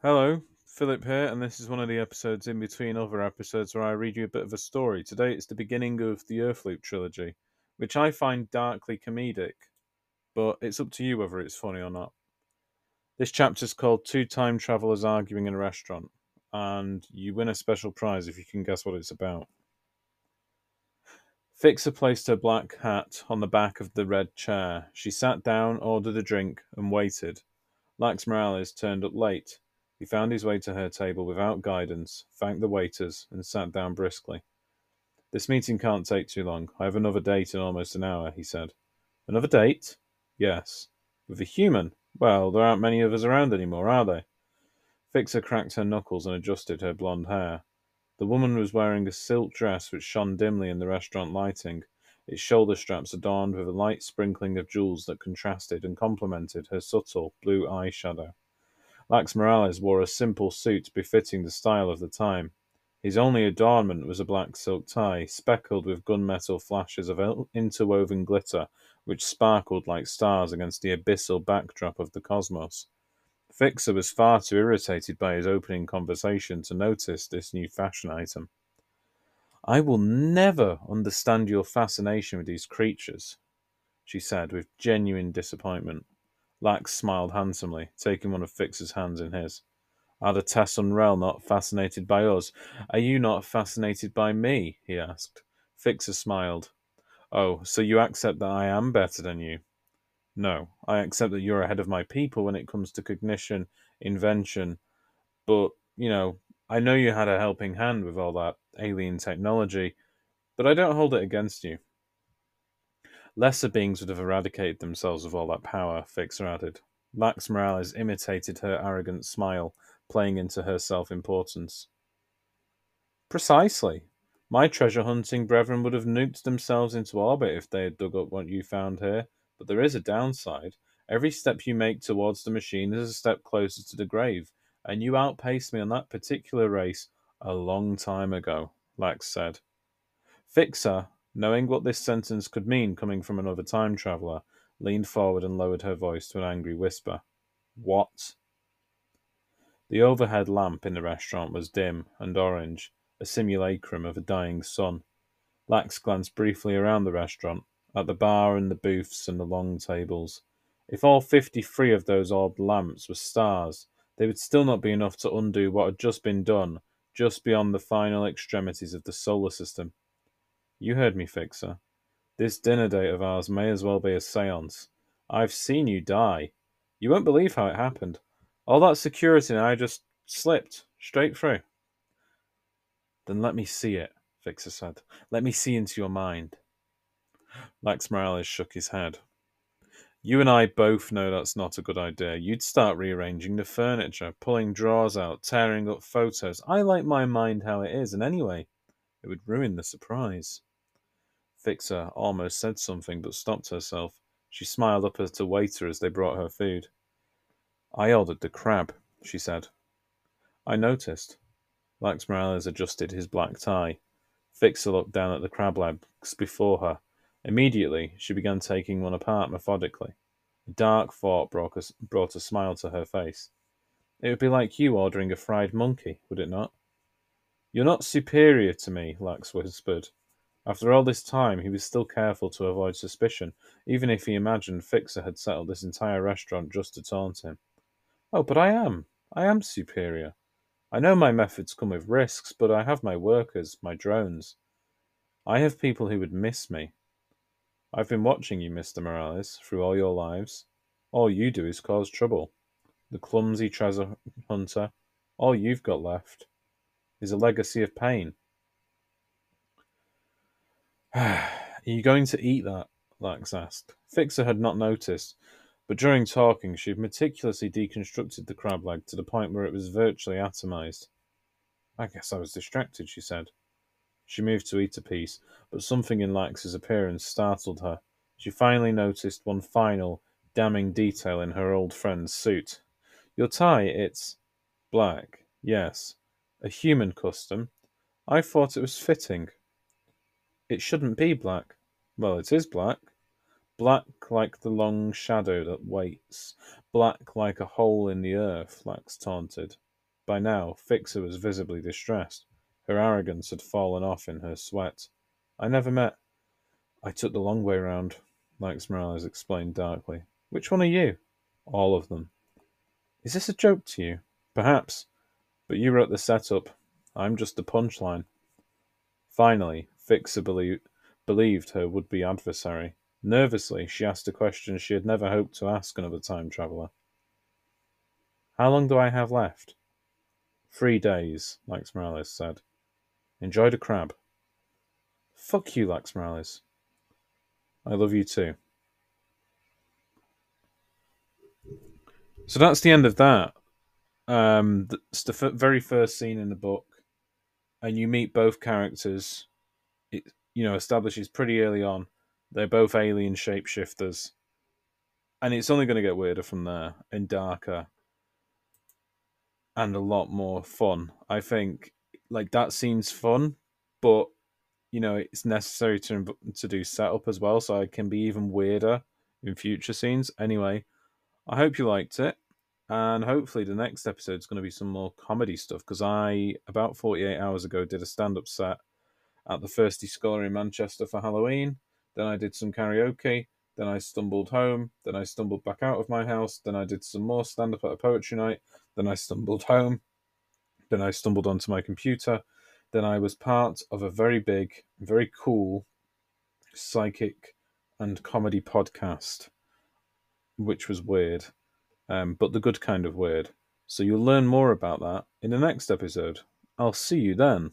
Hello, Philip here, and this is one of the episodes in between other episodes where I read you a bit of a story. Today it's the beginning of the Earthloop trilogy, which I find darkly comedic, but it's up to you whether it's funny or not. This chapter is called Two Time Travelers Arguing in a Restaurant, and you win a special prize if you can guess what it's about. Fixer placed her black hat on the back of the red chair. She sat down, ordered a drink, and waited. Lax Morales turned up late he found his way to her table without guidance, thanked the waiters, and sat down briskly. This meeting can't take too long. I have another date in almost an hour, he said. Another date? Yes. With a human? Well, there aren't many of us around any more, are there? Fixer cracked her knuckles and adjusted her blonde hair. The woman was wearing a silk dress which shone dimly in the restaurant lighting, its shoulder straps adorned with a light sprinkling of jewels that contrasted and complemented her subtle blue eyeshadow. Lax Morales wore a simple suit befitting the style of the time. His only adornment was a black silk tie, speckled with gunmetal flashes of interwoven glitter, which sparkled like stars against the abyssal backdrop of the cosmos. Fixer was far too irritated by his opening conversation to notice this new fashion item. I will never understand your fascination with these creatures, she said with genuine disappointment. Lax smiled handsomely, taking one of Fixer's hands in his. Are the Tassunrel not fascinated by us? Are you not fascinated by me? he asked. Fixer smiled. Oh, so you accept that I am better than you? No, I accept that you're ahead of my people when it comes to cognition, invention, but, you know, I know you had a helping hand with all that alien technology, but I don't hold it against you. Lesser beings would have eradicated themselves of all that power, Fixer added. Lax Morales imitated her arrogant smile, playing into her self importance. Precisely. My treasure hunting brethren would have nuked themselves into orbit if they had dug up what you found here, but there is a downside. Every step you make towards the machine is a step closer to the grave, and you outpaced me on that particular race a long time ago, Lax said. Fixer, Knowing what this sentence could mean coming from another time traveller, leaned forward and lowered her voice to an angry whisper. What? The overhead lamp in the restaurant was dim and orange, a simulacrum of a dying sun. Lax glanced briefly around the restaurant, at the bar and the booths and the long tables. If all fifty-three of those orbed lamps were stars, they would still not be enough to undo what had just been done, just beyond the final extremities of the solar system. You heard me, Fixer. This dinner date of ours may as well be a seance. I've seen you die. You won't believe how it happened. All that security and I just slipped straight through. Then let me see it, Fixer said. Let me see into your mind. Lax Morales shook his head. You and I both know that's not a good idea. You'd start rearranging the furniture, pulling drawers out, tearing up photos. I like my mind how it is, and anyway, it would ruin the surprise. Fixer almost said something, but stopped herself. She smiled up at a waiter as they brought her food. I ordered the crab, she said. I noticed. Lax Morales adjusted his black tie. Fixer looked down at the crab legs before her. Immediately, she began taking one apart methodically. A dark thought brought a, smile to her face. It would be like you ordering a fried monkey, would it not? You're not superior to me, Lax whispered. After all this time, he was still careful to avoid suspicion, even if he imagined Fixer had settled this entire restaurant just to taunt him. Oh, but I am. I am superior. I know my methods come with risks, but I have my workers, my drones. I have people who would miss me. I've been watching you, Mr. Morales, through all your lives. All you do is cause trouble. The clumsy treasure hunter, all you've got left is a legacy of pain. Are you going to eat that? Lax asked. Fixer had not noticed, but during talking she had meticulously deconstructed the crab leg to the point where it was virtually atomized. I guess I was distracted, she said. She moved to eat a piece, but something in Lax's appearance startled her. She finally noticed one final, damning detail in her old friend's suit. Your tie, it's black, yes. A human custom. I thought it was fitting. It shouldn't be black. Well, it is black. Black like the long shadow that waits. Black like a hole in the earth, Lax taunted. By now, Fixer was visibly distressed. Her arrogance had fallen off in her sweat. I never met. I took the long way round, Max Morales explained darkly. Which one are you? All of them. Is this a joke to you? Perhaps. But you wrote the setup. I'm just the punchline. Finally, Fixer believed, her would be adversary. Nervously, she asked a question she had never hoped to ask another time traveller. How long do I have left? Three days, Lax Morales said. Enjoy the crab. Fuck you, Lax Morales. I love you too. So that's the end of that. Um, it's the f- very first scene in the book, and you meet both characters. It you know establishes pretty early on they're both alien shapeshifters, and it's only going to get weirder from there and darker, and a lot more fun. I think like that seems fun, but you know it's necessary to to do setup as well, so it can be even weirder in future scenes. Anyway, I hope you liked it, and hopefully the next episode is going to be some more comedy stuff because I about forty eight hours ago did a stand up set at the Thirsty Scholar in Manchester for Halloween. Then I did some karaoke. Then I stumbled home. Then I stumbled back out of my house. Then I did some more stand up at a poetry night. Then I stumbled home. Then I stumbled onto my computer. Then I was part of a very big, very cool psychic and comedy podcast, which was weird, um, but the good kind of weird. So you'll learn more about that in the next episode. I'll see you then.